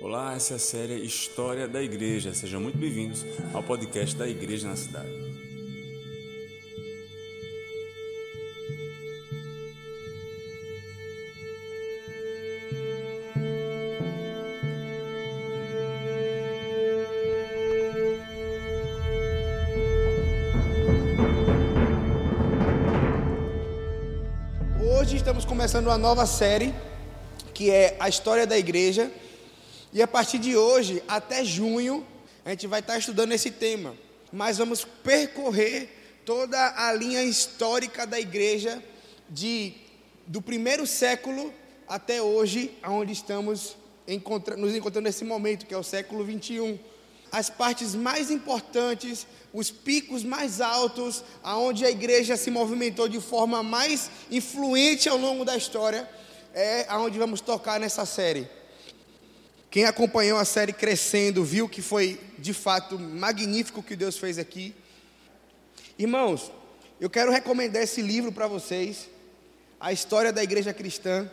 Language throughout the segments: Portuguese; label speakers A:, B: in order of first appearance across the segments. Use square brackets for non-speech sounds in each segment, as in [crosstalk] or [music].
A: Olá, essa é a série História da Igreja. Sejam muito bem-vindos ao podcast da Igreja na Cidade.
B: Hoje estamos começando uma nova série que é a história da igreja. E a partir de hoje até junho, a gente vai estar estudando esse tema. Mas vamos percorrer toda a linha histórica da igreja de do primeiro século até hoje, aonde estamos encontra, nos encontrando nesse momento, que é o século 21 as partes mais importantes, os picos mais altos, aonde a igreja se movimentou de forma mais influente ao longo da história, é aonde vamos tocar nessa série. Quem acompanhou a série crescendo viu que foi de fato magnífico o que Deus fez aqui. Irmãos, eu quero recomendar esse livro para vocês, A História da Igreja Cristã.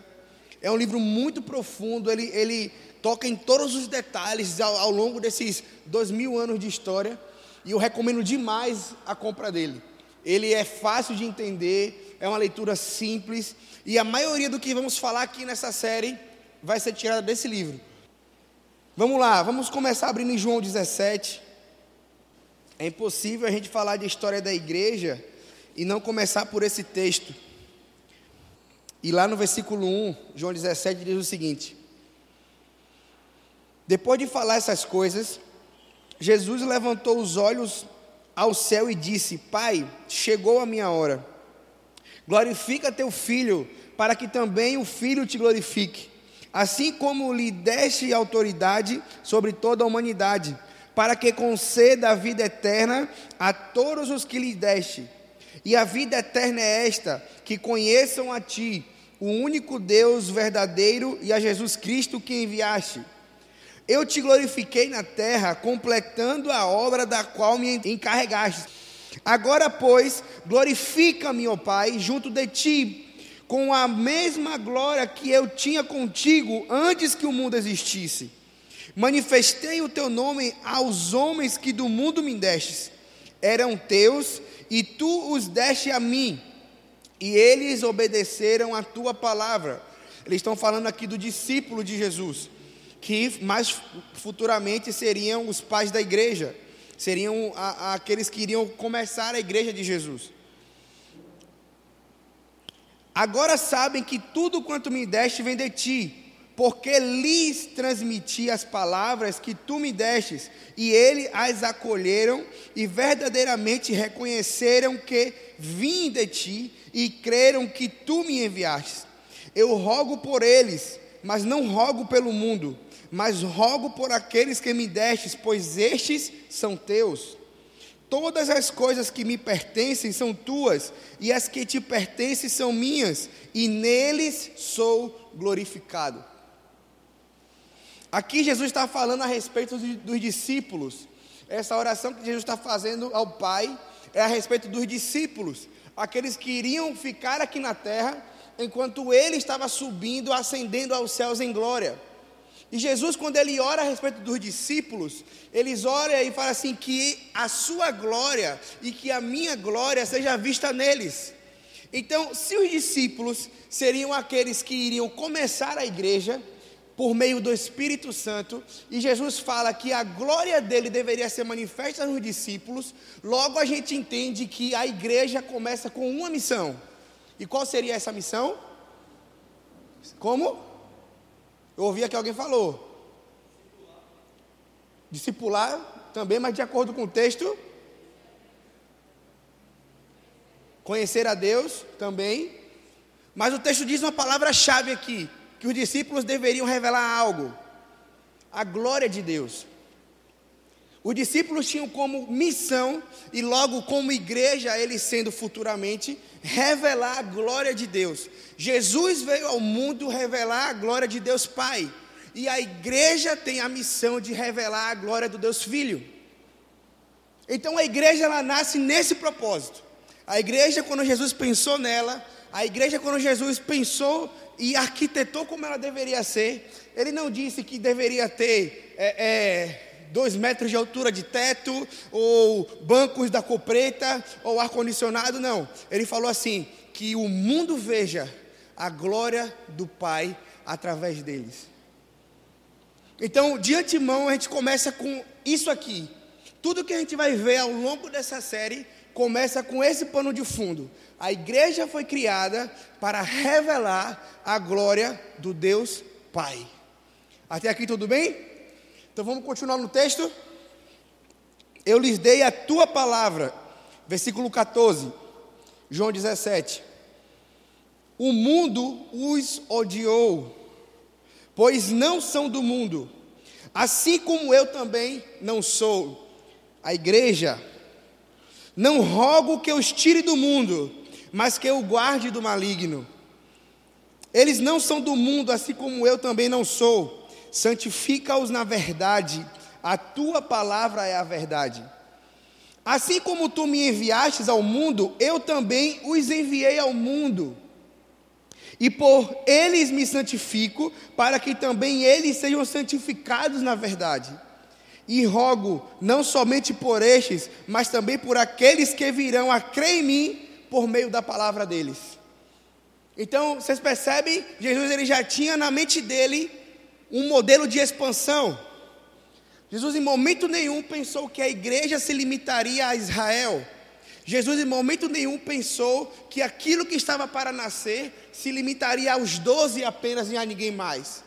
B: É um livro muito profundo, ele, ele toca em todos os detalhes ao, ao longo desses dois mil anos de história e eu recomendo demais a compra dele. Ele é fácil de entender, é uma leitura simples e a maioria do que vamos falar aqui nessa série vai ser tirada desse livro. Vamos lá, vamos começar abrindo em João 17. É impossível a gente falar de história da igreja e não começar por esse texto. E lá no versículo 1, João 17 diz o seguinte: depois de falar essas coisas, Jesus levantou os olhos ao céu e disse: Pai, chegou a minha hora. Glorifica teu filho, para que também o filho te glorifique. Assim como lhe deste autoridade sobre toda a humanidade, para que conceda a vida eterna a todos os que lhe deste. E a vida eterna é esta: que conheçam a ti, o único Deus verdadeiro, e a Jesus Cristo que enviaste. Eu te glorifiquei na terra, completando a obra da qual me encarregaste. Agora, pois, glorifica-me, ó Pai, junto de ti, com a mesma glória que eu tinha contigo antes que o mundo existisse. Manifestei o teu nome aos homens que do mundo me destes. Eram teus, e tu os deste a mim, e eles obedeceram a tua palavra. Eles estão falando aqui do discípulo de Jesus que mais futuramente seriam os pais da igreja, seriam a, a, aqueles que iriam começar a igreja de Jesus. Agora sabem que tudo quanto me deste vem de ti, porque lhes transmiti as palavras que tu me destes, e eles as acolheram e verdadeiramente reconheceram que vim de ti e creram que tu me enviaste. Eu rogo por eles, mas não rogo pelo mundo mas rogo por aqueles que me destes, pois estes são teus. Todas as coisas que me pertencem são tuas, e as que te pertencem são minhas, e neles sou glorificado. Aqui Jesus está falando a respeito dos discípulos. Essa oração que Jesus está fazendo ao Pai é a respeito dos discípulos, aqueles que iriam ficar aqui na terra, enquanto ele estava subindo, ascendendo aos céus em glória. E Jesus, quando ele ora a respeito dos discípulos, eles oram e falam assim: que a sua glória e que a minha glória seja vista neles. Então, se os discípulos seriam aqueles que iriam começar a igreja por meio do Espírito Santo, e Jesus fala que a glória dele deveria ser manifesta nos discípulos, logo a gente entende que a igreja começa com uma missão. E qual seria essa missão? Como? Eu ouvi aqui alguém falou. Discipular também, mas de acordo com o texto. Conhecer a Deus também. Mas o texto diz uma palavra-chave aqui: que os discípulos deveriam revelar algo. A glória de Deus. Os discípulos tinham como missão, e logo como igreja, eles sendo futuramente, revelar a glória de Deus. Jesus veio ao mundo revelar a glória de Deus Pai. E a igreja tem a missão de revelar a glória do Deus Filho. Então a igreja ela nasce nesse propósito. A igreja, quando Jesus pensou nela, A igreja, quando Jesus pensou e arquitetou como ela deveria ser, ele não disse que deveria ter é, é, dois metros de altura de teto, ou bancos da cor preta, ou ar-condicionado, não. Ele falou assim: que o mundo veja a glória do Pai através deles. Então, de antemão, a gente começa com isso aqui. Tudo que a gente vai ver ao longo dessa série começa com esse pano de fundo. A igreja foi criada para revelar a glória do Deus Pai. Até aqui tudo bem? Então vamos continuar no texto. Eu lhes dei a tua palavra, versículo 14, João 17. O mundo os odiou, pois não são do mundo, assim como eu também não sou. A igreja, não rogo que os tire do mundo, mas que o guarde do maligno. Eles não são do mundo, assim como eu também não sou. Santifica-os na verdade, a tua palavra é a verdade. Assim como tu me enviastes ao mundo, eu também os enviei ao mundo e por eles me santifico, para que também eles sejam santificados na verdade. E rogo não somente por estes, mas também por aqueles que virão a crer em mim por meio da palavra deles. Então, vocês percebem? Jesus ele já tinha na mente dele um modelo de expansão. Jesus em momento nenhum pensou que a igreja se limitaria a Israel. Jesus em momento nenhum pensou que aquilo que estava para nascer se limitaria aos doze apenas e a ninguém mais.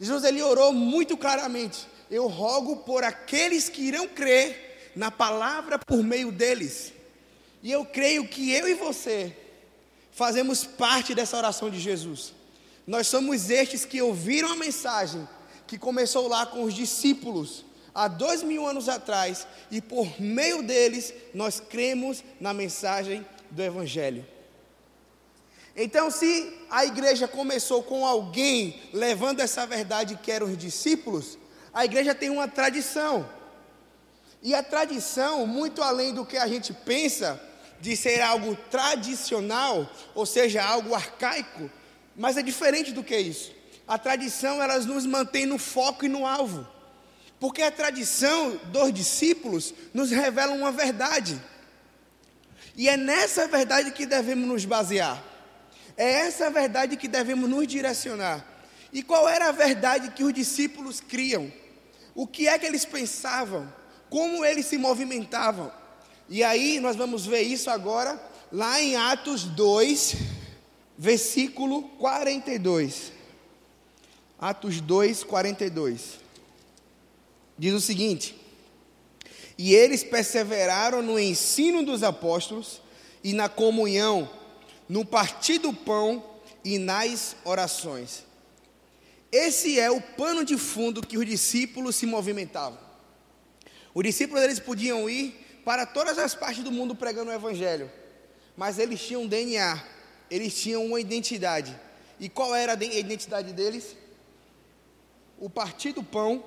B: Jesus ele orou muito claramente: Eu rogo por aqueles que irão crer na palavra por meio deles. E eu creio que eu e você fazemos parte dessa oração de Jesus. Nós somos estes que ouviram a mensagem que começou lá com os discípulos há dois mil anos atrás, e por meio deles nós cremos na mensagem do Evangelho. Então, se a igreja começou com alguém levando essa verdade que eram os discípulos, a igreja tem uma tradição. E a tradição, muito além do que a gente pensa, de ser algo tradicional, ou seja, algo arcaico, mas é diferente do que isso. A tradição, elas nos mantém no foco e no alvo. Porque a tradição dos discípulos nos revela uma verdade. E é nessa verdade que devemos nos basear. É essa verdade que devemos nos direcionar. E qual era a verdade que os discípulos criam? O que é que eles pensavam? Como eles se movimentavam? E aí nós vamos ver isso agora lá em Atos 2, versículo 42. Atos 2, 42 diz o seguinte: E eles perseveraram no ensino dos apóstolos e na comunhão, no partir do pão e nas orações. Esse é o pano de fundo que os discípulos se movimentavam. Os discípulos eles podiam ir para todas as partes do mundo pregando o evangelho, mas eles tinham um DNA, eles tinham uma identidade. E qual era a identidade deles? O partir do pão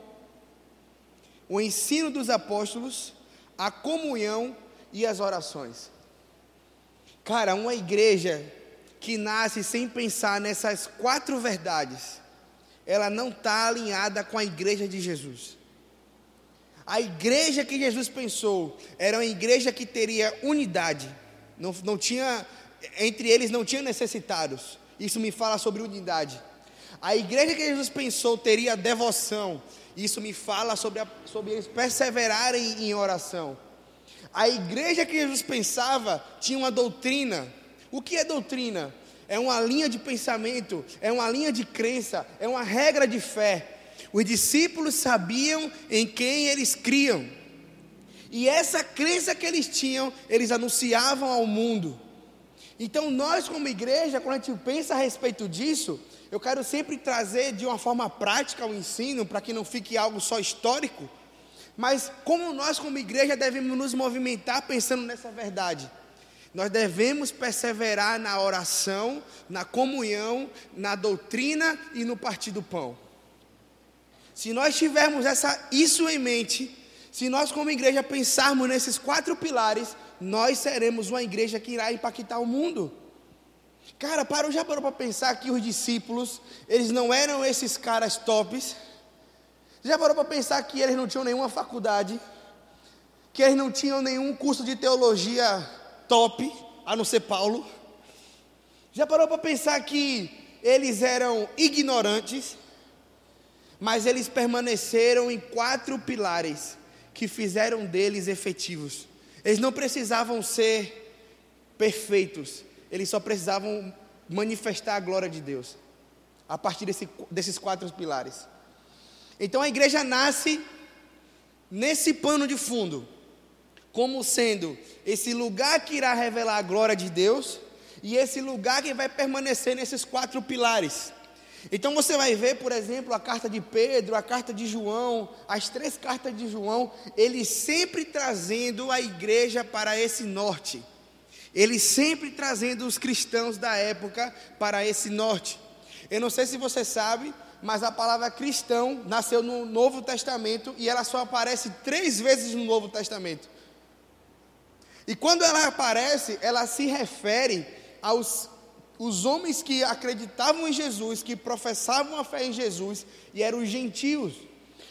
B: o ensino dos apóstolos, a comunhão e as orações. Cara, uma igreja que nasce sem pensar nessas quatro verdades, ela não está alinhada com a igreja de Jesus. A igreja que Jesus pensou era uma igreja que teria unidade, não, não tinha, entre eles não tinha necessitados. Isso me fala sobre unidade. A igreja que Jesus pensou teria devoção, isso me fala sobre, a, sobre eles perseverarem em oração. A igreja que Jesus pensava tinha uma doutrina. O que é doutrina? É uma linha de pensamento, é uma linha de crença, é uma regra de fé. Os discípulos sabiam em quem eles criam. E essa crença que eles tinham, eles anunciavam ao mundo. Então, nós, como igreja, quando a gente pensa a respeito disso, eu quero sempre trazer de uma forma prática o ensino, para que não fique algo só histórico. Mas como nós, como igreja, devemos nos movimentar pensando nessa verdade? Nós devemos perseverar na oração, na comunhão, na doutrina e no partir do pão. Se nós tivermos essa, isso em mente, se nós, como igreja, pensarmos nesses quatro pilares, nós seremos uma igreja que irá impactar o mundo. Cara, parou, já parou para pensar que os discípulos, eles não eram esses caras tops? Já parou para pensar que eles não tinham nenhuma faculdade? Que eles não tinham nenhum curso de teologia top, a não ser Paulo? Já parou para pensar que eles eram ignorantes? Mas eles permaneceram em quatro pilares que fizeram deles efetivos. Eles não precisavam ser perfeitos, eles só precisavam manifestar a glória de Deus, a partir desse, desses quatro pilares. Então a igreja nasce nesse pano de fundo, como sendo esse lugar que irá revelar a glória de Deus e esse lugar que vai permanecer nesses quatro pilares. Então você vai ver, por exemplo, a carta de Pedro, a carta de João, as três cartas de João, eles sempre trazendo a igreja para esse norte. Ele sempre trazendo os cristãos da época para esse norte. Eu não sei se você sabe, mas a palavra cristão nasceu no Novo Testamento e ela só aparece três vezes no Novo Testamento. E quando ela aparece, ela se refere aos os homens que acreditavam em Jesus, que professavam a fé em Jesus, e eram os gentios.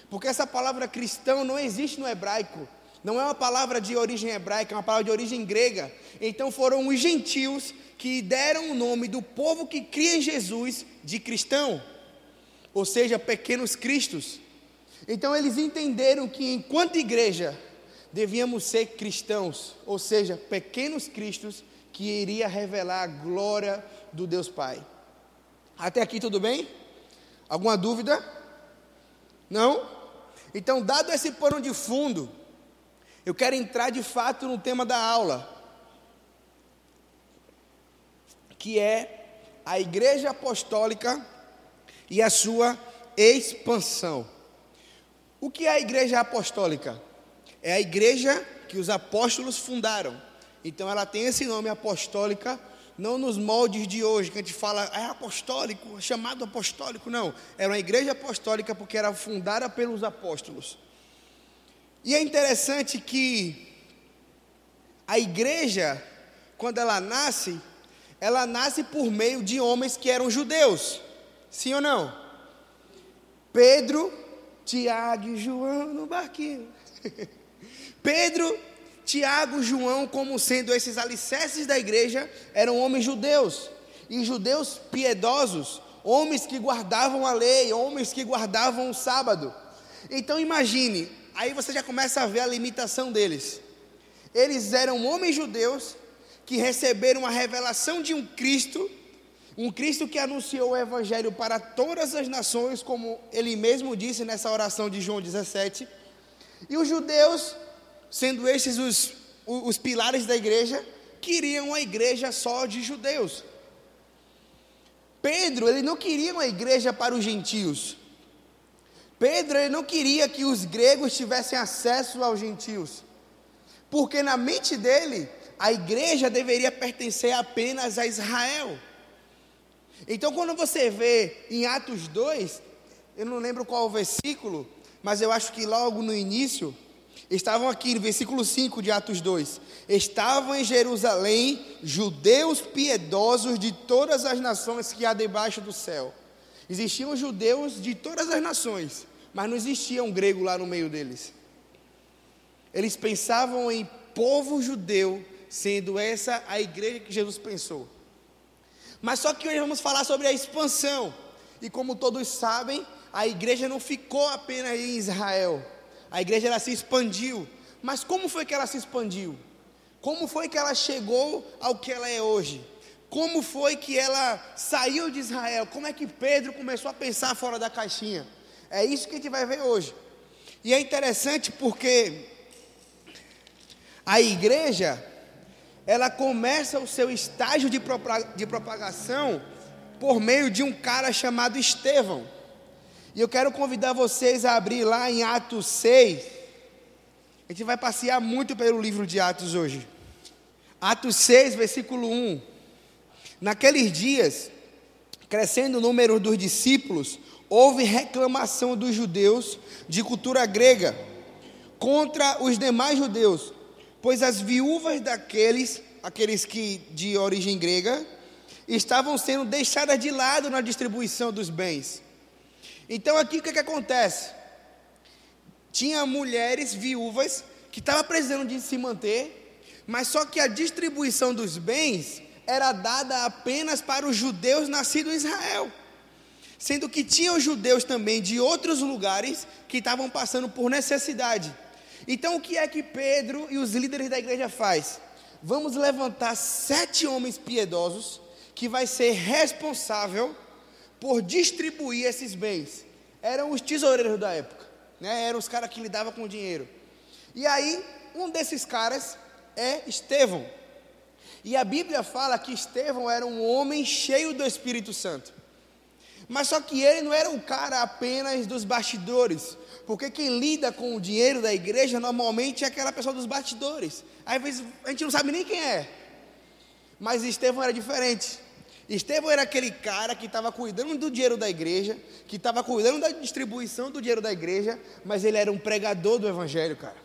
B: Porque essa palavra cristão não existe no hebraico. Não é uma palavra de origem hebraica, é uma palavra de origem grega. Então foram os gentios que deram o nome do povo que cria em Jesus de cristão, ou seja, pequenos cristos. Então eles entenderam que enquanto igreja devíamos ser cristãos, ou seja, pequenos cristos que iria revelar a glória do Deus Pai. Até aqui tudo bem? Alguma dúvida? Não? Então, dado esse pano de fundo, eu quero entrar de fato no tema da aula, que é a Igreja Apostólica e a sua expansão. O que é a Igreja Apostólica? É a igreja que os apóstolos fundaram. Então ela tem esse nome apostólica, não nos moldes de hoje, que a gente fala, é apostólico, chamado apostólico, não. Era uma igreja apostólica porque era fundada pelos apóstolos. E é interessante que a igreja, quando ela nasce, ela nasce por meio de homens que eram judeus. Sim ou não? Pedro, Tiago e João no barquinho. [laughs] Pedro, Tiago, João, como sendo esses alicerces da igreja, eram homens judeus. E judeus piedosos, homens que guardavam a lei, homens que guardavam o sábado. Então imagine, aí você já começa a ver a limitação deles. Eles eram homens judeus que receberam a revelação de um Cristo, um Cristo que anunciou o Evangelho para todas as nações, como ele mesmo disse nessa oração de João 17. E os judeus, sendo estes os, os pilares da igreja, queriam a igreja só de judeus. Pedro, ele não queria uma igreja para os gentios. Pedro ele não queria que os gregos tivessem acesso aos gentios, porque na mente dele a igreja deveria pertencer apenas a Israel. Então, quando você vê em Atos 2, eu não lembro qual o versículo, mas eu acho que logo no início, estavam aqui no versículo 5 de Atos 2: estavam em Jerusalém judeus piedosos de todas as nações que há debaixo do céu. Existiam judeus de todas as nações, mas não existia um grego lá no meio deles. Eles pensavam em povo judeu, sendo essa a igreja que Jesus pensou. Mas só que hoje vamos falar sobre a expansão. E como todos sabem, a igreja não ficou apenas em Israel. A igreja ela se expandiu. Mas como foi que ela se expandiu? Como foi que ela chegou ao que ela é hoje? Como foi que ela saiu de Israel? Como é que Pedro começou a pensar fora da caixinha? É isso que a gente vai ver hoje. E é interessante porque a igreja, ela começa o seu estágio de propagação por meio de um cara chamado Estevão. E eu quero convidar vocês a abrir lá em Atos 6. A gente vai passear muito pelo livro de Atos hoje. Atos 6, versículo 1. Naqueles dias, crescendo o número dos discípulos, houve reclamação dos judeus de cultura grega contra os demais judeus, pois as viúvas daqueles, aqueles que de origem grega, estavam sendo deixadas de lado na distribuição dos bens. Então aqui o que, que acontece? Tinha mulheres viúvas que estavam precisando de se manter, mas só que a distribuição dos bens era dada apenas para os judeus nascidos em Israel. Sendo que tinham judeus também de outros lugares que estavam passando por necessidade. Então o que é que Pedro e os líderes da igreja faz? Vamos levantar sete homens piedosos que vai ser responsável por distribuir esses bens. Eram os tesoureiros da época, né? eram os caras que lidavam com o dinheiro. E aí, um desses caras é Estevão. E a Bíblia fala que Estevão era um homem cheio do Espírito Santo. Mas só que ele não era um cara apenas dos bastidores, porque quem lida com o dinheiro da igreja normalmente é aquela pessoa dos bastidores. Às vezes a gente não sabe nem quem é. Mas Estevão era diferente. Estevão era aquele cara que estava cuidando do dinheiro da igreja, que estava cuidando da distribuição do dinheiro da igreja, mas ele era um pregador do evangelho, cara.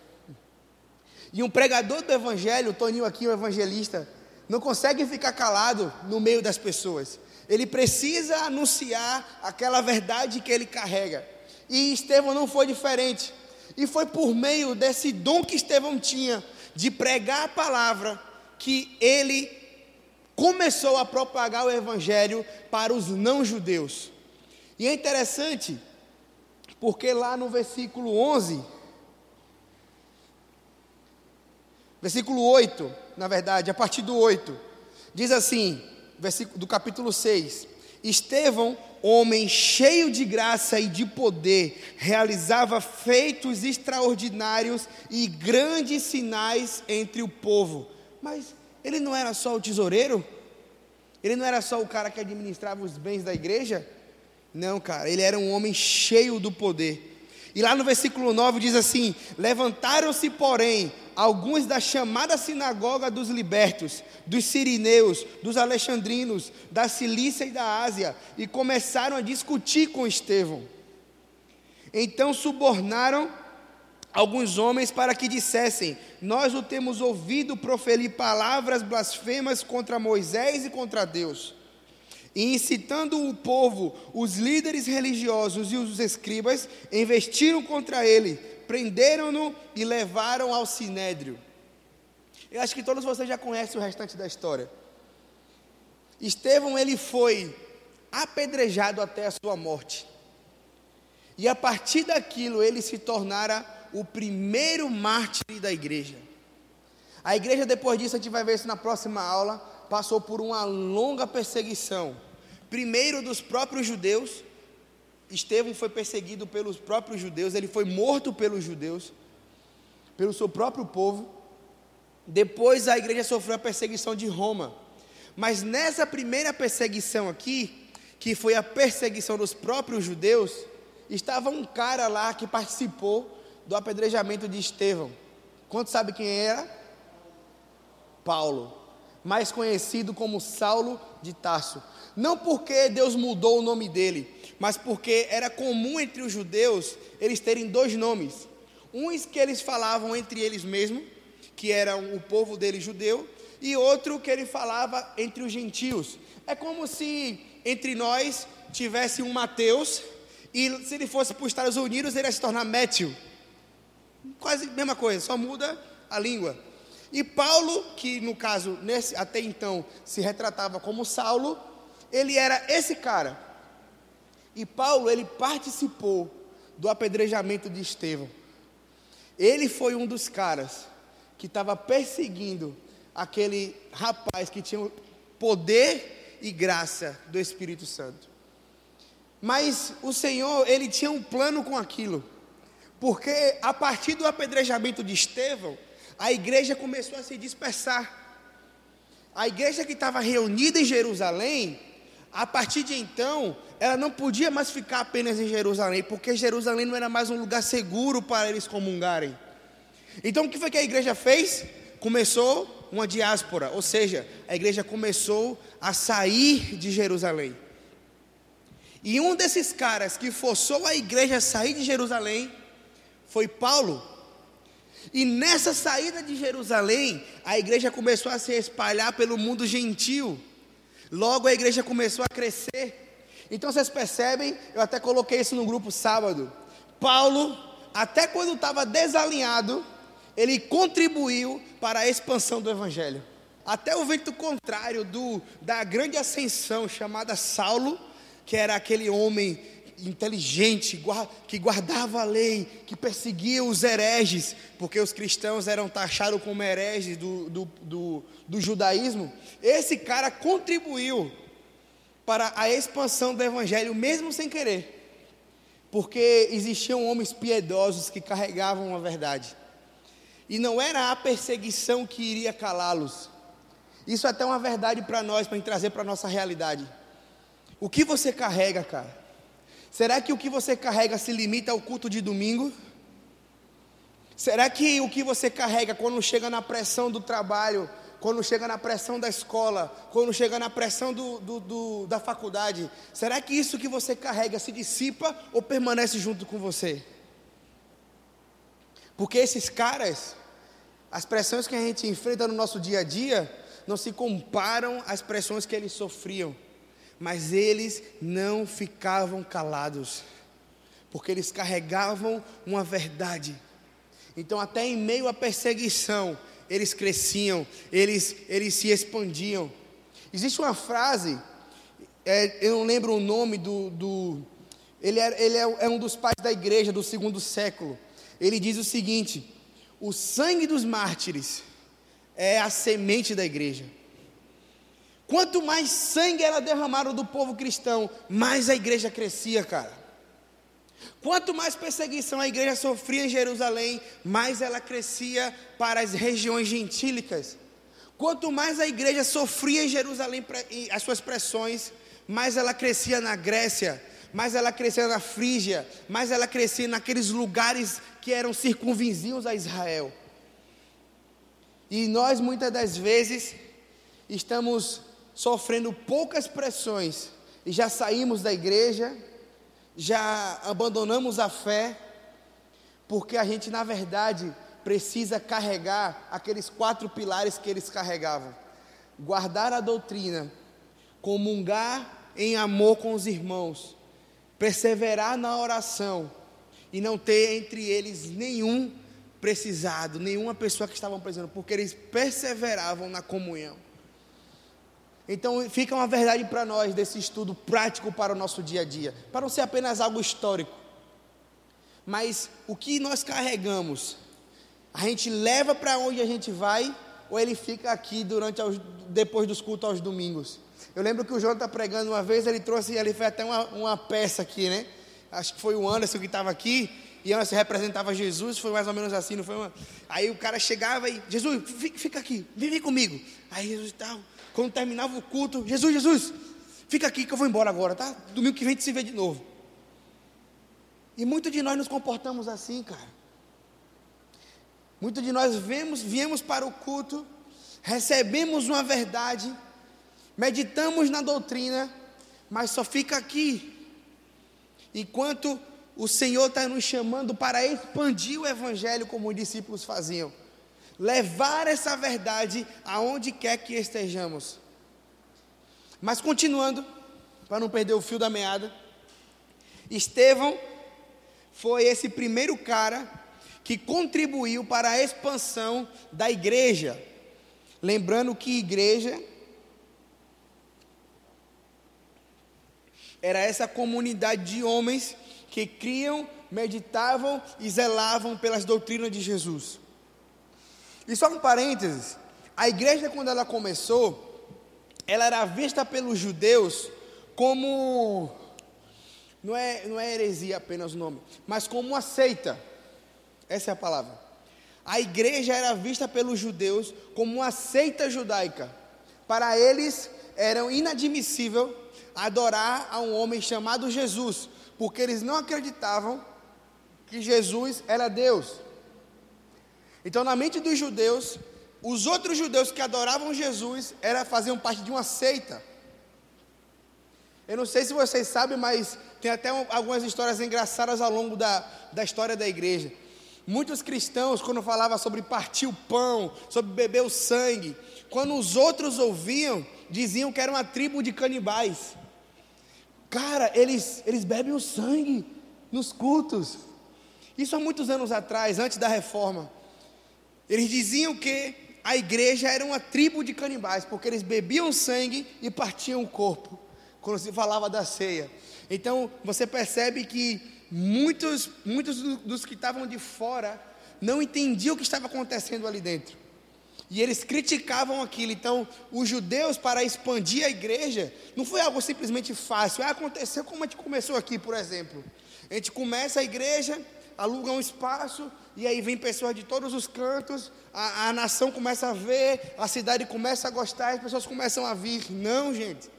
B: E um pregador do evangelho, Toninho aqui, o evangelista, não consegue ficar calado no meio das pessoas. Ele precisa anunciar aquela verdade que ele carrega. E Estevão não foi diferente. E foi por meio desse dom que Estevão tinha de pregar a palavra que ele começou a propagar o evangelho para os não-judeus. E é interessante, porque lá no versículo 11, versículo 8, na verdade, a partir do 8, diz assim, versículo do capítulo 6: Estevão, homem cheio de graça e de poder, realizava feitos extraordinários e grandes sinais entre o povo. Mas ele não era só o tesoureiro? Ele não era só o cara que administrava os bens da igreja? Não, cara, ele era um homem cheio do poder. E lá no versículo 9 diz assim: Levantaram-se, porém, alguns da chamada sinagoga dos libertos, dos sirineus, dos alexandrinos, da Cilícia e da Ásia, e começaram a discutir com Estevão. Então subornaram alguns homens para que dissessem: Nós o temos ouvido proferir palavras blasfemas contra Moisés e contra Deus. E incitando o povo, os líderes religiosos e os escribas investiram contra ele, prenderam-no e levaram ao sinédrio. Eu acho que todos vocês já conhecem o restante da história. Estevão ele foi apedrejado até a sua morte. E a partir daquilo ele se tornara o primeiro mártir da igreja. A igreja, depois disso, a gente vai ver isso na próxima aula, passou por uma longa perseguição. Primeiro dos próprios judeus, Estevão foi perseguido pelos próprios judeus, ele foi morto pelos judeus, pelo seu próprio povo. Depois a igreja sofreu a perseguição de Roma. Mas nessa primeira perseguição aqui, que foi a perseguição dos próprios judeus, estava um cara lá que participou do apedrejamento de Estevão. Quanto sabe quem era? Paulo, mais conhecido como Saulo de Tarso. Não porque Deus mudou o nome dele, mas porque era comum entre os judeus eles terem dois nomes. Uns que eles falavam entre eles mesmos, que eram o povo dele judeu, e outro que ele falava entre os gentios. É como se entre nós tivesse um Mateus, e se ele fosse para os Estados Unidos, ele ia se tornar Matthew. Quase a mesma coisa, só muda a língua. E Paulo, que no caso, nesse, até então, se retratava como Saulo, ele era esse cara. E Paulo, ele participou do apedrejamento de Estevão. Ele foi um dos caras que estava perseguindo aquele rapaz que tinha poder e graça do Espírito Santo. Mas o Senhor, ele tinha um plano com aquilo. Porque a partir do apedrejamento de Estevão, a igreja começou a se dispersar. A igreja que estava reunida em Jerusalém, a partir de então, ela não podia mais ficar apenas em Jerusalém, porque Jerusalém não era mais um lugar seguro para eles comungarem. Então o que foi que a igreja fez? Começou uma diáspora, ou seja, a igreja começou a sair de Jerusalém. E um desses caras que forçou a igreja a sair de Jerusalém foi Paulo. E nessa saída de Jerusalém, a igreja começou a se espalhar pelo mundo gentil. Logo a igreja começou a crescer. Então vocês percebem, eu até coloquei isso no grupo sábado. Paulo, até quando estava desalinhado, ele contribuiu para a expansão do evangelho. Até o vento contrário do, da grande ascensão chamada Saulo, que era aquele homem inteligente, que guardava a lei, que perseguia os hereges, porque os cristãos eram taxados como hereges do, do, do, do judaísmo. Esse cara contribuiu para a expansão do evangelho, mesmo sem querer, porque existiam homens piedosos que carregavam a verdade, e não era a perseguição que iria calá-los. Isso é até uma verdade para nós, para trazer para a nossa realidade. O que você carrega, cara? Será que o que você carrega se limita ao culto de domingo? Será que o que você carrega quando chega na pressão do trabalho, quando chega na pressão da escola, quando chega na pressão do, do, do, da faculdade, será que isso que você carrega se dissipa ou permanece junto com você? Porque esses caras, as pressões que a gente enfrenta no nosso dia a dia, não se comparam às pressões que eles sofriam mas eles não ficavam calados, porque eles carregavam uma verdade. Então, até em meio à perseguição, eles cresciam, eles, eles se expandiam. Existe uma frase, é, eu não lembro o nome do. do ele, é, ele é, é um dos pais da igreja do segundo século. Ele diz o seguinte: o sangue dos mártires é a semente da igreja. Quanto mais sangue era derramado do povo cristão, mais a igreja crescia, cara. Quanto mais perseguição a igreja sofria em Jerusalém, mais ela crescia para as regiões gentílicas. Quanto mais a igreja sofria em Jerusalém as suas pressões, mais ela crescia na Grécia, mais ela crescia na Frígia, mais ela crescia naqueles lugares que eram circunvizinhos a Israel. E nós muitas das vezes estamos sofrendo poucas pressões e já saímos da igreja, já abandonamos a fé, porque a gente, na verdade, precisa carregar aqueles quatro pilares que eles carregavam: guardar a doutrina, comungar em amor com os irmãos, perseverar na oração e não ter entre eles nenhum precisado, nenhuma pessoa que estavam precisando, porque eles perseveravam na comunhão. Então fica uma verdade para nós desse estudo prático para o nosso dia a dia, para não ser apenas algo histórico. Mas o que nós carregamos, a gente leva para onde a gente vai, ou ele fica aqui durante os, depois dos cultos aos domingos. Eu lembro que o João está pregando uma vez, ele trouxe, ele fez até uma, uma peça aqui, né? Acho que foi o Anderson que estava aqui, e Anderson representava Jesus, foi mais ou menos assim, não foi uma... Aí o cara chegava e, Jesus, fica aqui, vive comigo. Aí Jesus tal, quando terminava o culto, Jesus, Jesus, fica aqui que eu vou embora agora, tá? Domingo que vem te se vê de novo. E muitos de nós nos comportamos assim, cara. Muitos de nós vemos, viemos para o culto, recebemos uma verdade, meditamos na doutrina, mas só fica aqui. Enquanto o Senhor está nos chamando para expandir o Evangelho como os discípulos faziam levar essa verdade aonde quer que estejamos. Mas continuando, para não perder o fio da meada, Estevão foi esse primeiro cara que contribuiu para a expansão da igreja. Lembrando que igreja era essa comunidade de homens que criam, meditavam e zelavam pelas doutrinas de Jesus. E só um parênteses: a igreja, quando ela começou, ela era vista pelos judeus como. Não é, não é heresia apenas o nome, mas como uma seita. Essa é a palavra. A igreja era vista pelos judeus como uma seita judaica. Para eles, era inadmissível adorar a um homem chamado Jesus, porque eles não acreditavam que Jesus era Deus. Então, na mente dos judeus, os outros judeus que adoravam Jesus era faziam parte de uma seita. Eu não sei se vocês sabem, mas tem até algumas histórias engraçadas ao longo da, da história da igreja. Muitos cristãos, quando falavam sobre partir o pão, sobre beber o sangue, quando os outros ouviam, diziam que era uma tribo de canibais. Cara, eles, eles bebem o sangue nos cultos. Isso há muitos anos atrás, antes da reforma. Eles diziam que a igreja era uma tribo de canibais, porque eles bebiam sangue e partiam o corpo, quando se falava da ceia. Então, você percebe que muitos, muitos dos que estavam de fora não entendiam o que estava acontecendo ali dentro. E eles criticavam aquilo. Então, os judeus, para expandir a igreja, não foi algo simplesmente fácil. Ah, aconteceu como a gente começou aqui, por exemplo. A gente começa a igreja, aluga um espaço, e aí vem pessoas de todos os cantos, a, a nação começa a ver, a cidade começa a gostar, as pessoas começam a vir. Não, gente.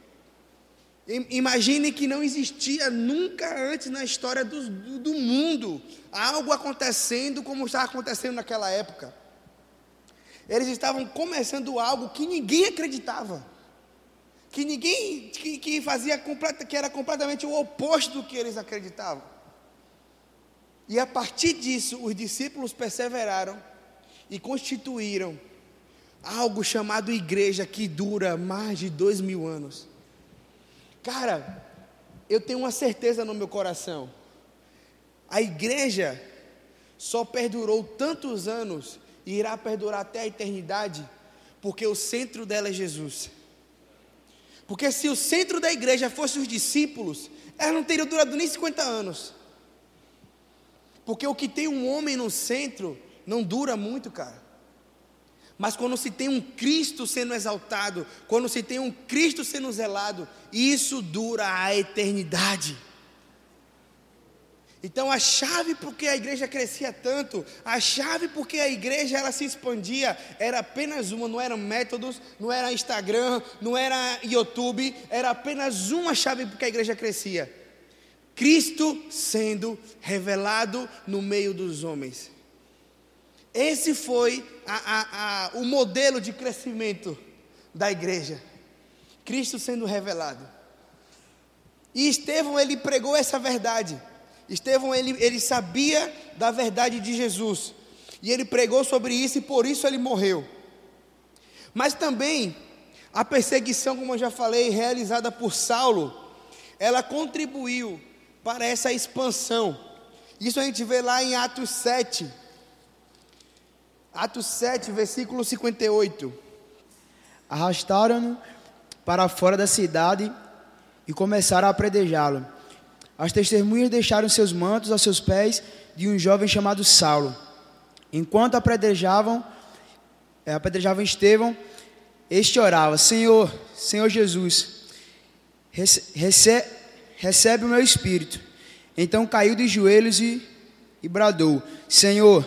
B: Imagine que não existia nunca antes na história do, do mundo algo acontecendo como estava acontecendo naquela época. Eles estavam começando algo que ninguém acreditava, que ninguém que, que fazia que era completamente o oposto do que eles acreditavam. E a partir disso, os discípulos perseveraram e constituíram algo chamado igreja que dura mais de dois mil anos. Cara, eu tenho uma certeza no meu coração. A igreja só perdurou tantos anos e irá perdurar até a eternidade, porque o centro dela é Jesus. Porque se o centro da igreja fosse os discípulos, ela não teria durado nem 50 anos. Porque o que tem um homem no centro não dura muito, cara. Mas quando se tem um Cristo sendo exaltado, quando se tem um Cristo sendo zelado, isso dura a eternidade. Então a chave porque a igreja crescia tanto, a chave porque a igreja ela se expandia era apenas uma, não eram métodos, não era Instagram, não era YouTube, era apenas uma chave porque a igreja crescia. Cristo sendo revelado no meio dos homens. Esse foi a, a, a, o modelo de crescimento da igreja. Cristo sendo revelado. E Estevão, ele pregou essa verdade. Estevão, ele, ele sabia da verdade de Jesus. E ele pregou sobre isso e por isso ele morreu. Mas também, a perseguição, como eu já falei, realizada por Saulo, ela contribuiu para essa expansão. Isso a gente vê lá em Atos 7. Atos 7, versículo 58.
C: Arrastaram-no para fora da cidade e começaram a apredejá-lo. As testemunhas deixaram seus mantos aos seus pés de um jovem chamado Saulo. Enquanto apedrejavam, é, apedrejavam Estevão, este orava: Senhor, Senhor Jesus, recebe, recebe o meu espírito. Então caiu de joelhos e, e bradou: Senhor,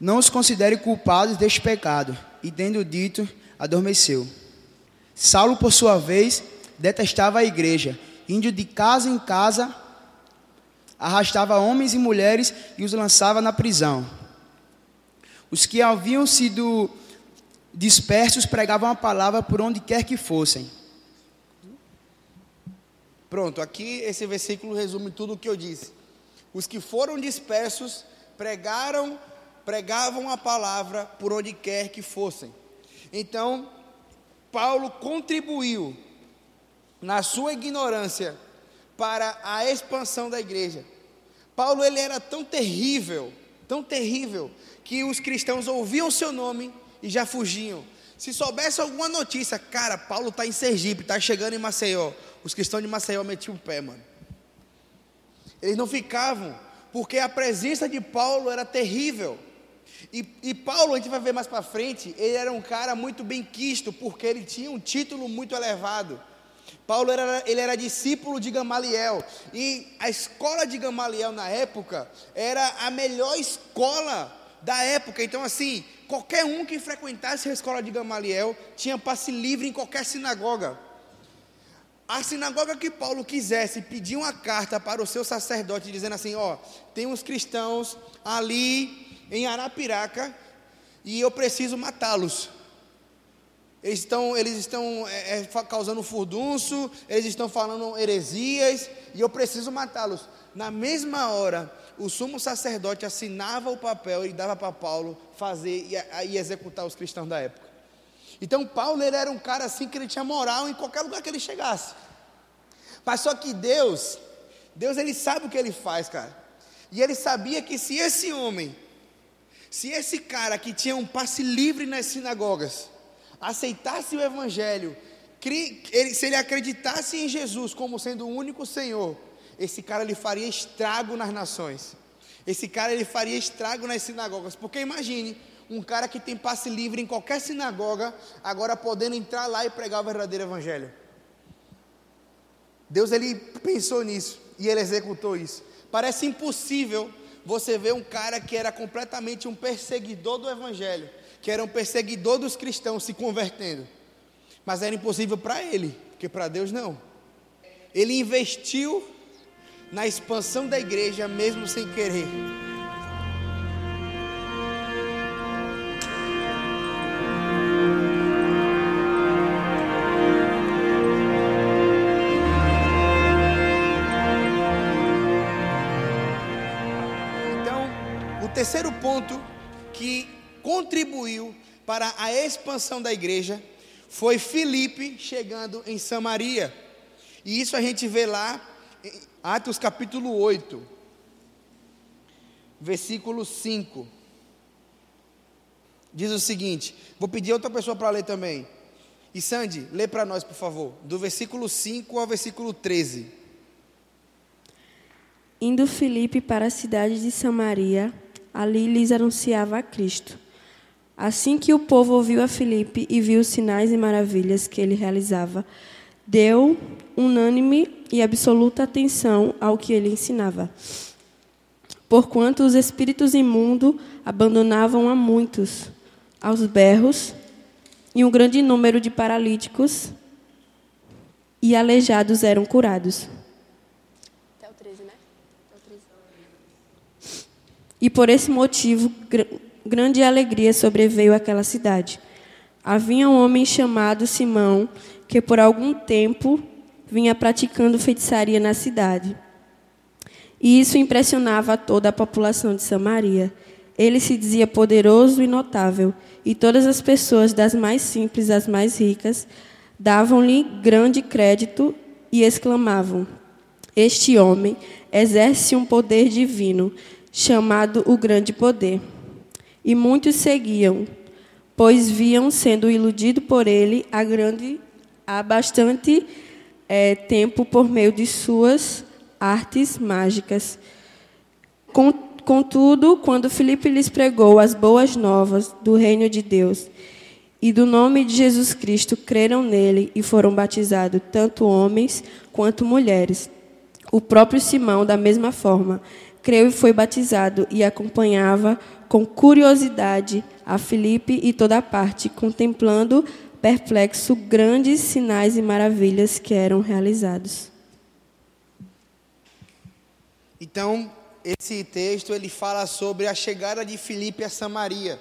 C: não os considere culpados deste pecado. E tendo dito, adormeceu. Saulo, por sua vez, detestava a igreja, indo de casa em casa, arrastava homens e mulheres e os lançava na prisão. Os que haviam sido dispersos pregavam a palavra por onde quer que fossem.
B: Pronto, aqui esse versículo resume tudo o que eu disse. Os que foram dispersos pregaram pregavam a palavra por onde quer que fossem. Então, Paulo contribuiu na sua ignorância para a expansão da igreja. Paulo ele era tão terrível, tão terrível, que os cristãos ouviam seu nome e já fugiam. Se soubesse alguma notícia, cara, Paulo está em Sergipe, está chegando em Maceió. Os cristãos de Maceió metiam o pé, mano. Eles não ficavam, porque a presença de Paulo era terrível. E, e Paulo, a gente vai ver mais para frente, ele era um cara muito bem quisto, porque ele tinha um título muito elevado. Paulo era, ele era discípulo de Gamaliel, e a escola de Gamaliel na época era a melhor escola da época. Então, assim, qualquer um que frequentasse a escola de Gamaliel tinha passe livre em qualquer sinagoga. A sinagoga que Paulo quisesse pedir uma carta para o seu sacerdote, dizendo assim: Ó, tem uns cristãos ali em Arapiraca e eu preciso matá-los. Eles estão, eles estão é, é, causando furdunço, eles estão falando heresias e eu preciso matá-los. Na mesma hora, o sumo sacerdote assinava o papel e dava para Paulo fazer e, e executar os cristãos da época. Então Paulo ele era um cara assim que ele tinha moral em qualquer lugar que ele chegasse. Mas só que Deus, Deus ele sabe o que ele faz, cara. E ele sabia que se esse homem, se esse cara que tinha um passe livre nas sinagogas, aceitasse o evangelho, se ele acreditasse em Jesus como sendo o único Senhor, esse cara ele faria estrago nas nações. Esse cara ele faria estrago nas sinagogas, porque imagine um cara que tem passe livre em qualquer sinagoga, agora podendo entrar lá e pregar o verdadeiro evangelho. Deus ele pensou nisso e ele executou isso. Parece impossível você ver um cara que era completamente um perseguidor do evangelho, que era um perseguidor dos cristãos se convertendo. Mas era impossível para ele, porque para Deus não. Ele investiu na expansão da igreja mesmo sem querer. terceiro ponto que contribuiu para a expansão da igreja foi Filipe chegando em Samaria. E isso a gente vê lá Atos capítulo 8, versículo 5. Diz o seguinte: vou pedir outra pessoa para ler também. E Sandy, lê para nós, por favor, do versículo 5 ao versículo 13.
D: Indo Filipe para a cidade de Samaria, ali lhes anunciava a Cristo. Assim que o povo ouviu a Filipe e viu os sinais e maravilhas que ele realizava, deu unânime e absoluta atenção ao que ele ensinava. Porquanto os espíritos imundos abandonavam a muitos, aos berros, e um grande número de paralíticos e aleijados eram curados. E por esse motivo, gr grande alegria sobreveio àquela cidade. Havia um homem chamado Simão, que por algum tempo vinha praticando feitiçaria na cidade. E isso impressionava toda a população de Samaria. Ele se dizia poderoso e notável, e todas as pessoas, das mais simples às mais ricas, davam-lhe grande crédito e exclamavam: Este homem exerce um poder divino chamado o Grande Poder. E muitos seguiam, pois viam sendo iludido por ele há, grande, há bastante é, tempo por meio de suas artes mágicas. Contudo, quando Filipe lhes pregou as boas novas do reino de Deus e do nome de Jesus Cristo, creram nele e foram batizados tanto homens quanto mulheres. O próprio Simão, da mesma forma, creu e foi batizado e acompanhava com curiosidade a Filipe e toda a parte, contemplando perplexo grandes sinais e maravilhas que eram realizados.
B: Então, esse texto ele fala sobre a chegada de Filipe a Samaria.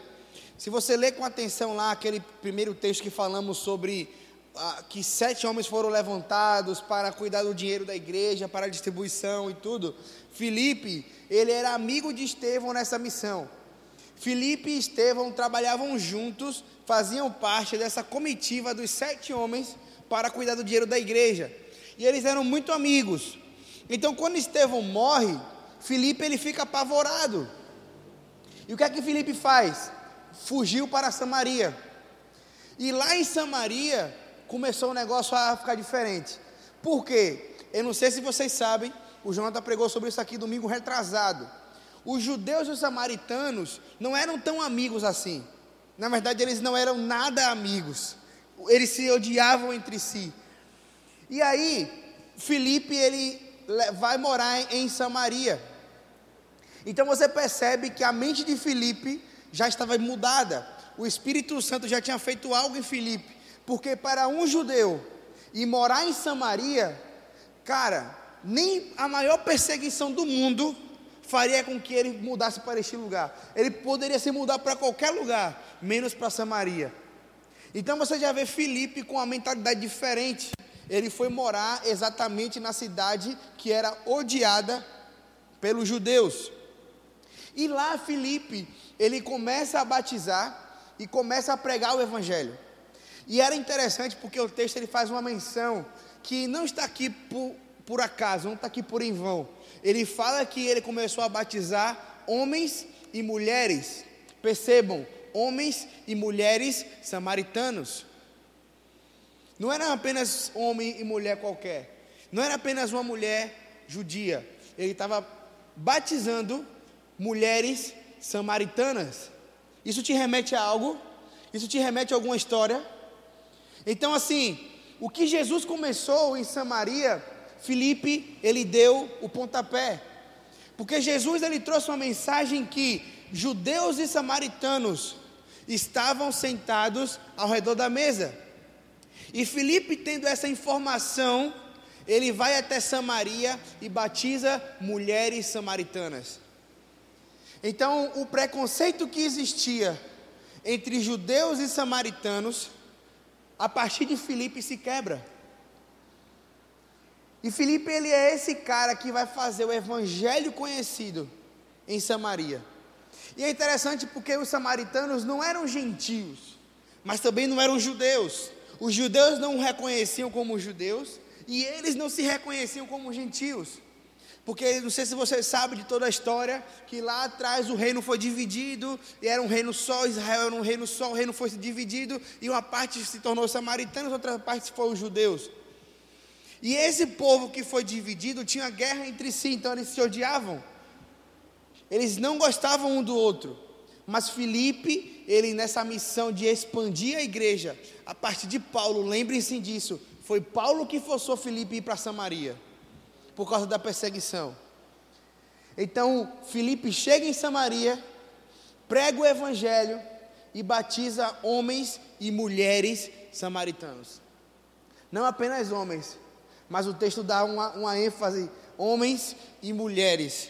B: Se você ler com atenção lá aquele primeiro texto que falamos sobre ah, que sete homens foram levantados para cuidar do dinheiro da igreja, para a distribuição e tudo, Filipe, ele era amigo de Estevão nessa missão. Filipe e Estevão trabalhavam juntos, faziam parte dessa comitiva dos sete homens para cuidar do dinheiro da igreja. E eles eram muito amigos. Então, quando Estevão morre, Filipe ele fica apavorado. E o que é que Filipe faz? Fugiu para Samaria. E lá em Samaria começou o negócio a ficar diferente. Por quê? Eu não sei se vocês sabem, o Jonathan pregou sobre isso aqui domingo retrasado. Os judeus e os samaritanos não eram tão amigos assim. Na verdade, eles não eram nada amigos. Eles se odiavam entre si. E aí, Felipe ele vai morar em Samaria. Então você percebe que a mente de Felipe já estava mudada. O Espírito Santo já tinha feito algo em Felipe, porque para um judeu e morar em Samaria, cara, nem a maior perseguição do mundo faria com que ele mudasse para este lugar. Ele poderia se mudar para qualquer lugar, menos para Samaria. Então você já vê Filipe com uma mentalidade diferente. Ele foi morar exatamente na cidade que era odiada pelos judeus. E lá Filipe, ele começa a batizar e começa a pregar o evangelho. E era interessante porque o texto ele faz uma menção que não está aqui por, por acaso, não está aqui por em vão. Ele fala que ele começou a batizar homens e mulheres. Percebam, homens e mulheres samaritanos. Não era apenas homem e mulher qualquer. Não era apenas uma mulher judia. Ele estava batizando mulheres samaritanas. Isso te remete a algo? Isso te remete a alguma história? Então, assim, o que Jesus começou em Samaria, Felipe, ele deu o pontapé. Porque Jesus, ele trouxe uma mensagem que judeus e samaritanos estavam sentados ao redor da mesa. E Felipe, tendo essa informação, ele vai até Samaria e batiza mulheres samaritanas. Então, o preconceito que existia entre judeus e samaritanos, a partir de Filipe se quebra. E Filipe ele é esse cara que vai fazer o evangelho conhecido em Samaria. E é interessante porque os samaritanos não eram gentios, mas também não eram judeus. Os judeus não o reconheciam como judeus e eles não se reconheciam como gentios. Porque não sei se você sabe de toda a história, que lá atrás o reino foi dividido, e era um reino só, Israel era um reino só, o reino foi dividido, e uma parte se tornou samaritana, outra parte foram os judeus. E esse povo que foi dividido tinha guerra entre si, então eles se odiavam. Eles não gostavam um do outro. Mas Felipe, ele nessa missão de expandir a igreja, a partir de Paulo, lembrem-se disso, foi Paulo que forçou Felipe a ir para Samaria, por causa da perseguição. Então, Felipe chega em Samaria, prega o evangelho e batiza homens e mulheres samaritanos. Não apenas homens, mas o texto dá uma, uma ênfase: homens e mulheres.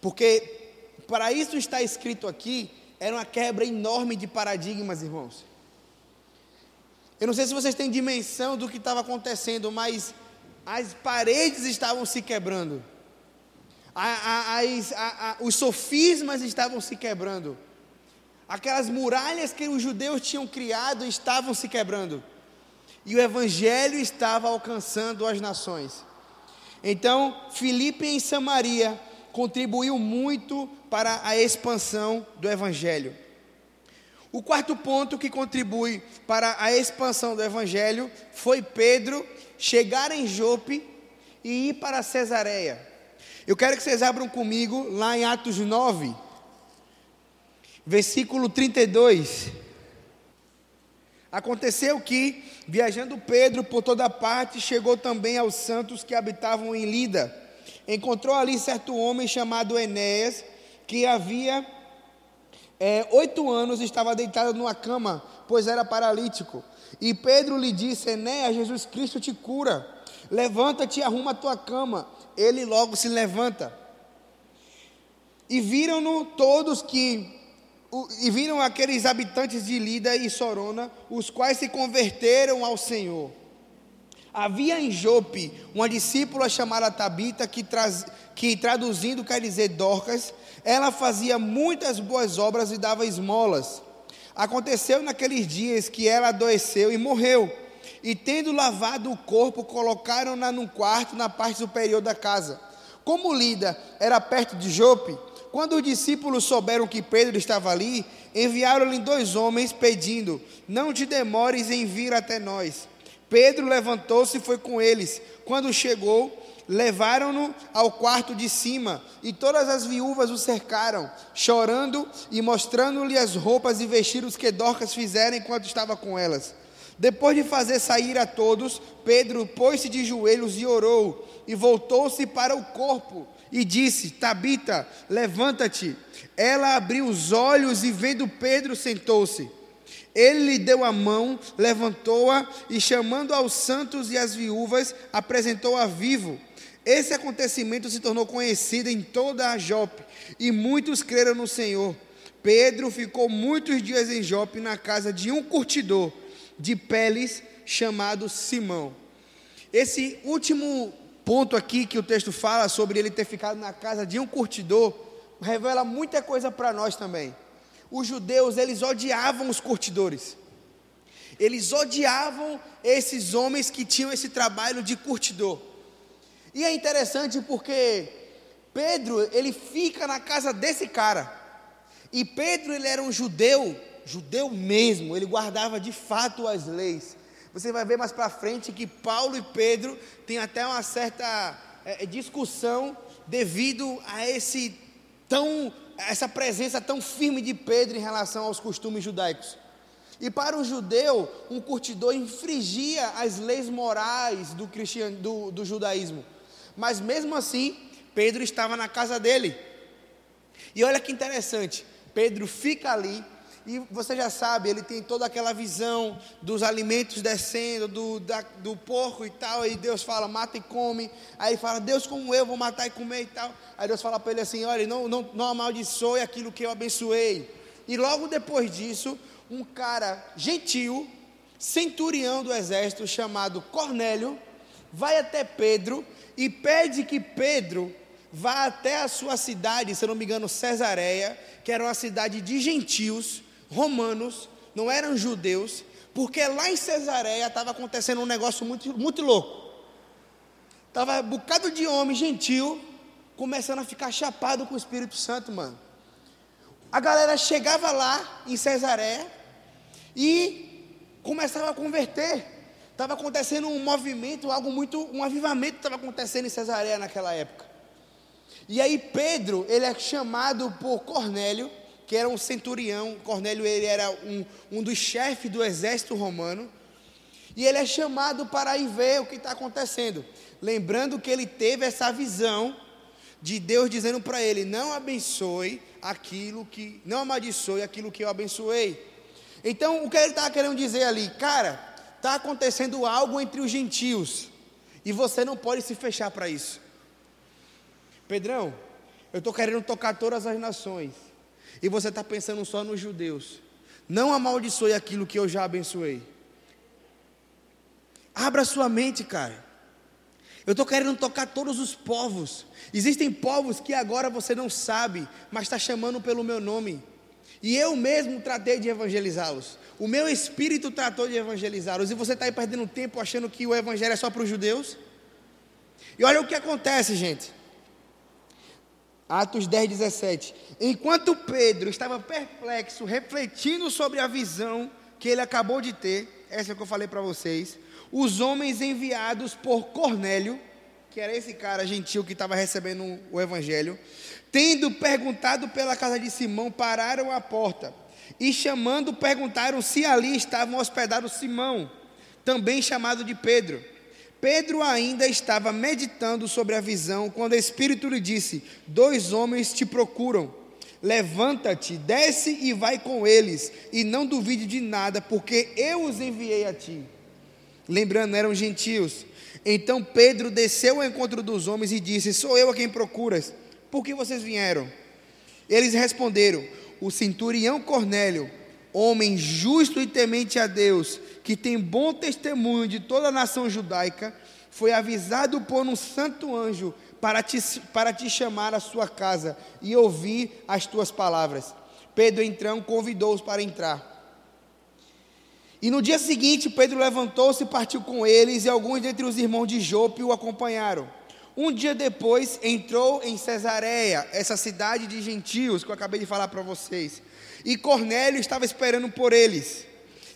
B: Porque para isso está escrito aqui, era uma quebra enorme de paradigmas, irmãos. Eu não sei se vocês têm dimensão do que estava acontecendo, mas as paredes estavam se quebrando, a, a, a, os sofismas estavam se quebrando, aquelas muralhas que os judeus tinham criado estavam se quebrando, e o evangelho estava alcançando as nações. Então, Filipe em Samaria contribuiu muito para a expansão do Evangelho. O quarto ponto que contribui para a expansão do Evangelho foi Pedro chegar em Jope e ir para Cesareia. Eu quero que vocês abram comigo lá em Atos 9, versículo 32. Aconteceu que, viajando Pedro por toda parte, chegou também aos santos que habitavam em Lida. Encontrou ali certo homem chamado Enéas, que havia é, oito anos estava deitado numa cama, pois era paralítico. E Pedro lhe disse: Enéas, Jesus Cristo te cura. Levanta-te e arruma a tua cama. Ele logo se levanta. E viram-no todos que e viram aqueles habitantes de Lida e Sorona, os quais se converteram ao Senhor. Havia em Jope uma discípula chamada Tabita, que, traz, que traduzindo quer dizer Dorcas, ela fazia muitas boas obras e dava esmolas. Aconteceu naqueles dias que ela adoeceu e morreu. E tendo lavado o corpo, colocaram-na num quarto na parte superior da casa. Como Lida era perto de Jope, quando os discípulos souberam que Pedro estava ali, enviaram-lhe dois homens pedindo: Não te demores em vir até nós. Pedro levantou-se e foi com eles. Quando chegou, levaram-no ao quarto de cima, e todas as viúvas o cercaram, chorando e mostrando-lhe as roupas e vestidos que Dorcas fizeram enquanto estava com elas. Depois de fazer sair a todos, Pedro pôs-se de joelhos e orou, e voltou-se para o corpo, e disse: Tabita, levanta-te. Ela abriu os olhos e, vendo Pedro, sentou-se. Ele lhe deu a mão, levantou-a e, chamando aos santos e às viúvas, apresentou-a vivo. Esse acontecimento se tornou conhecido em toda a Jope, e muitos creram no Senhor. Pedro ficou muitos dias em Jope, na casa de um curtidor de peles chamado Simão. Esse último ponto aqui que o texto fala sobre ele ter ficado na casa de um curtidor, revela muita coisa para nós também. Os judeus, eles odiavam os curtidores. Eles odiavam esses homens que tinham esse trabalho de curtidor. E é interessante porque Pedro, ele fica na casa desse cara. E Pedro, ele era um judeu, judeu mesmo, ele guardava de fato as leis. Você vai ver mais para frente que Paulo e Pedro têm até uma certa é, discussão devido a esse tão essa presença tão firme de Pedro em relação aos costumes judaicos. E para o judeu, um curtidor infringia as leis morais do, cristian, do, do judaísmo. Mas mesmo assim, Pedro estava na casa dele. E olha que interessante, Pedro fica ali, e você já sabe, ele tem toda aquela visão dos alimentos descendo, do, da, do porco e tal. E Deus fala, mata e come. Aí fala, Deus, como eu vou matar e comer e tal. Aí Deus fala para ele assim: olha, não, não, não amaldiçoe aquilo que eu abençoei. E logo depois disso, um cara gentil, centurião do exército, chamado Cornélio, vai até Pedro e pede que Pedro vá até a sua cidade, se não me engano, Cesareia, que era uma cidade de gentios romanos, não eram judeus, porque lá em Cesareia estava acontecendo um negócio muito, muito louco. Estava um bocado de homem gentil começando a ficar chapado com o Espírito Santo, mano. A galera chegava lá em Cesareia e começava a converter. Estava acontecendo um movimento, algo muito, um avivamento estava acontecendo em Cesareia naquela época. E aí Pedro, ele é chamado por Cornélio que era um centurião. Cornélio ele era um, um dos chefes do exército romano. E ele é chamado para ir ver o que está acontecendo. Lembrando que ele teve essa visão de Deus dizendo para ele: não abençoe aquilo que, não amaldiçoe aquilo que eu abençoei. Então, o que ele estava querendo dizer ali, cara, está acontecendo algo entre os gentios e você não pode se fechar para isso. Pedrão, eu estou querendo tocar todas as nações e você está pensando só nos judeus. Não amaldiçoe aquilo que eu já abençoei. Abra sua mente, cara. Eu estou querendo tocar todos os povos. Existem povos que agora você não sabe, mas está chamando pelo meu nome. E eu mesmo tratei de evangelizá-los. O meu espírito tratou de evangelizá-los. E você está aí perdendo tempo achando que o evangelho é só para os judeus? E olha o que acontece, gente. Atos 10, 17. Enquanto Pedro estava perplexo, refletindo sobre a visão que ele acabou de ter, essa que eu falei para vocês, os homens enviados por Cornélio, que era esse cara gentil que estava recebendo o evangelho, tendo perguntado pela casa de Simão, pararam a porta e chamando, perguntaram se ali estavam hospedados Simão, também chamado de Pedro. Pedro ainda estava meditando sobre a visão quando o Espírito lhe disse: Dois homens te procuram. Levanta-te, desce e vai com eles, e não duvide de nada, porque eu os enviei a ti. Lembrando, eram gentios. Então Pedro desceu ao encontro dos homens e disse: Sou eu a quem procuras. Por que vocês vieram? Eles responderam: O centurião Cornélio, homem justo e temente a Deus, que tem bom testemunho de toda a nação judaica, foi avisado por um santo anjo para te, para te chamar à sua casa e ouvir as tuas palavras. Pedro então convidou-os para entrar. E no dia seguinte, Pedro levantou-se e partiu com eles, e alguns dentre os irmãos de Jope o acompanharam. Um dia depois, entrou em Cesareia, essa cidade de gentios que eu acabei de falar para vocês. E Cornélio estava esperando por eles.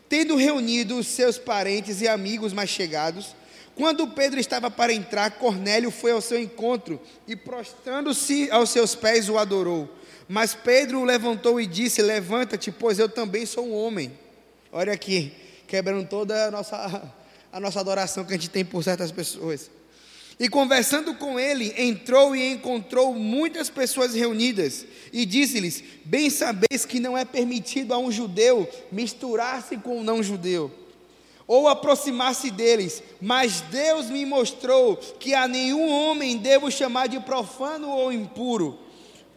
B: Tendo reunido os seus parentes e amigos mais chegados, quando Pedro estava para entrar, Cornélio foi ao seu encontro e, prostrando-se aos seus pés, o adorou. Mas Pedro o levantou e disse: Levanta-te, pois eu também sou um homem. Olha aqui, quebrando toda a nossa, a nossa adoração que a gente tem por certas pessoas. E conversando com ele, entrou e encontrou muitas pessoas reunidas, e disse-lhes: Bem sabeis que não é permitido a um judeu misturar-se com um não-judeu, ou aproximar-se deles, mas Deus me mostrou que a nenhum homem devo chamar de profano ou impuro.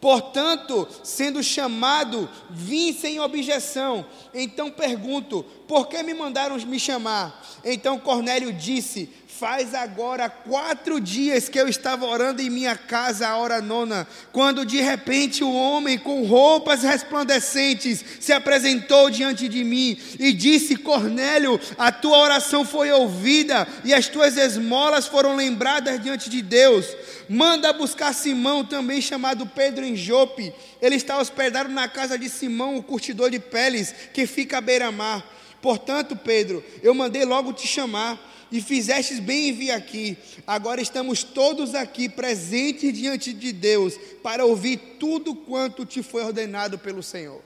B: Portanto, sendo chamado, vim sem objeção. Então pergunto: por que me mandaram me chamar? Então Cornélio disse: Faz agora quatro dias que eu estava orando em minha casa a hora nona, quando de repente o homem com roupas resplandecentes se apresentou diante de mim e disse: Cornélio, a tua oração foi ouvida e as tuas esmolas foram lembradas diante de Deus. Manda buscar Simão, também chamado Pedro em Jope. Ele está hospedado na casa de Simão, o curtidor de peles, que fica à beira-mar. Portanto, Pedro, eu mandei logo te chamar e fizestes bem em vir aqui. Agora estamos todos aqui presentes diante de Deus para ouvir tudo quanto te foi ordenado pelo Senhor.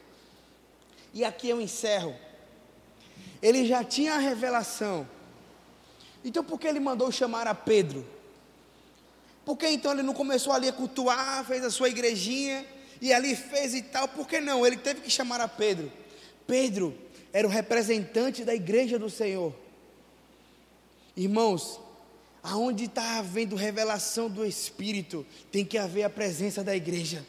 B: E aqui eu encerro. Ele já tinha a revelação. Então por que ele mandou chamar a Pedro? Por que então ele não começou ali a cultuar, fez a sua igrejinha e ali fez e tal? Por que não? Ele teve que chamar a Pedro. Pedro era o representante da igreja do Senhor. Irmãos, aonde está havendo revelação do Espírito, tem que haver a presença da igreja.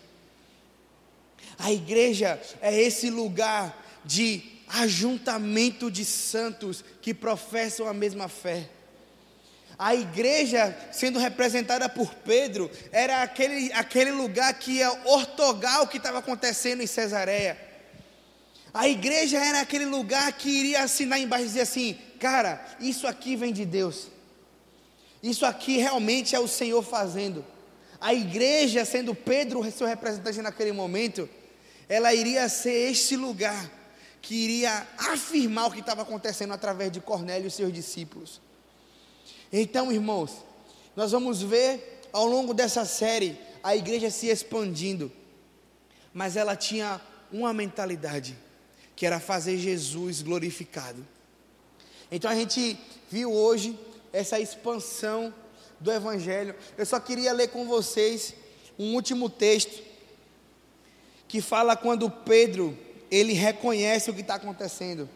B: A igreja é esse lugar de ajuntamento de santos que professam a mesma fé. A igreja, sendo representada por Pedro, era aquele, aquele lugar que ia ortogar o que estava acontecendo em Cesareia. A igreja era aquele lugar que iria assinar embaixo e dizer assim: cara, isso aqui vem de Deus. Isso aqui realmente é o Senhor fazendo. A igreja, sendo Pedro seu representante naquele momento, ela iria ser este lugar que iria afirmar o que estava acontecendo através de Cornélio e seus discípulos. Então, irmãos, nós vamos ver ao longo dessa série a igreja se expandindo, mas ela tinha uma mentalidade, que era fazer Jesus glorificado. Então a gente viu hoje essa expansão do Evangelho. Eu só queria ler com vocês um último texto que fala quando Pedro ele reconhece o que está acontecendo.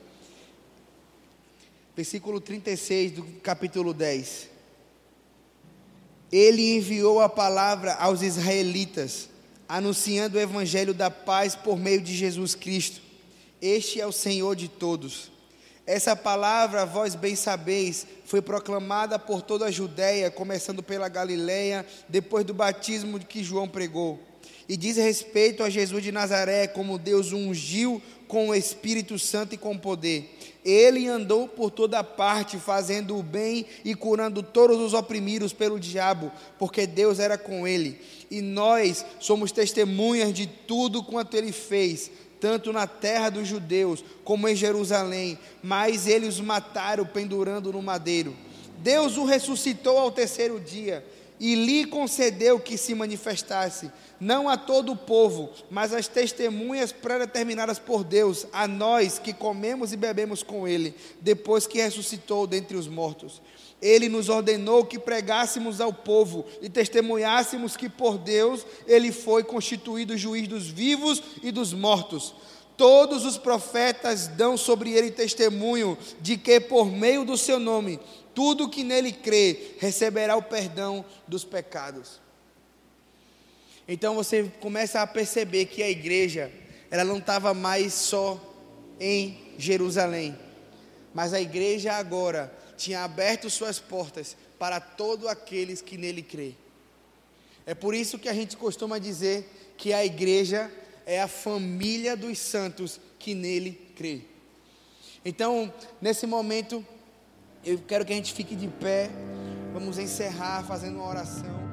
B: Versículo 36 do capítulo 10. Ele enviou a palavra aos israelitas, anunciando o evangelho da paz por meio de Jesus Cristo. Este é o Senhor de todos. Essa palavra, vós bem sabeis, foi proclamada por toda a Judéia, começando pela Galiléia, depois do batismo que João pregou. E diz respeito a Jesus de Nazaré, como Deus ungiu com o Espírito Santo e com poder. Ele andou por toda parte, fazendo o bem e curando todos os oprimidos pelo diabo, porque Deus era com ele. E nós somos testemunhas de tudo quanto ele fez tanto na terra dos judeus como em Jerusalém, mas eles os mataram pendurando no madeiro. Deus o ressuscitou ao terceiro dia e lhe concedeu que se manifestasse, não a todo o povo, mas às testemunhas predeterminadas por Deus, a nós que comemos e bebemos com ele, depois que ressuscitou dentre os mortos. Ele nos ordenou que pregássemos ao povo e testemunhássemos que por Deus ele foi constituído juiz dos vivos e dos mortos. Todos os profetas dão sobre ele testemunho de que por meio do seu nome, tudo que nele crê receberá o perdão dos pecados. Então você começa a perceber que a igreja, ela não estava mais só em Jerusalém, mas a igreja agora tinha aberto suas portas para todos aqueles que nele crê. É por isso que a gente costuma dizer que a igreja é a família dos santos que nele crê. Então, nesse momento, eu quero que a gente fique de pé. Vamos encerrar fazendo uma oração.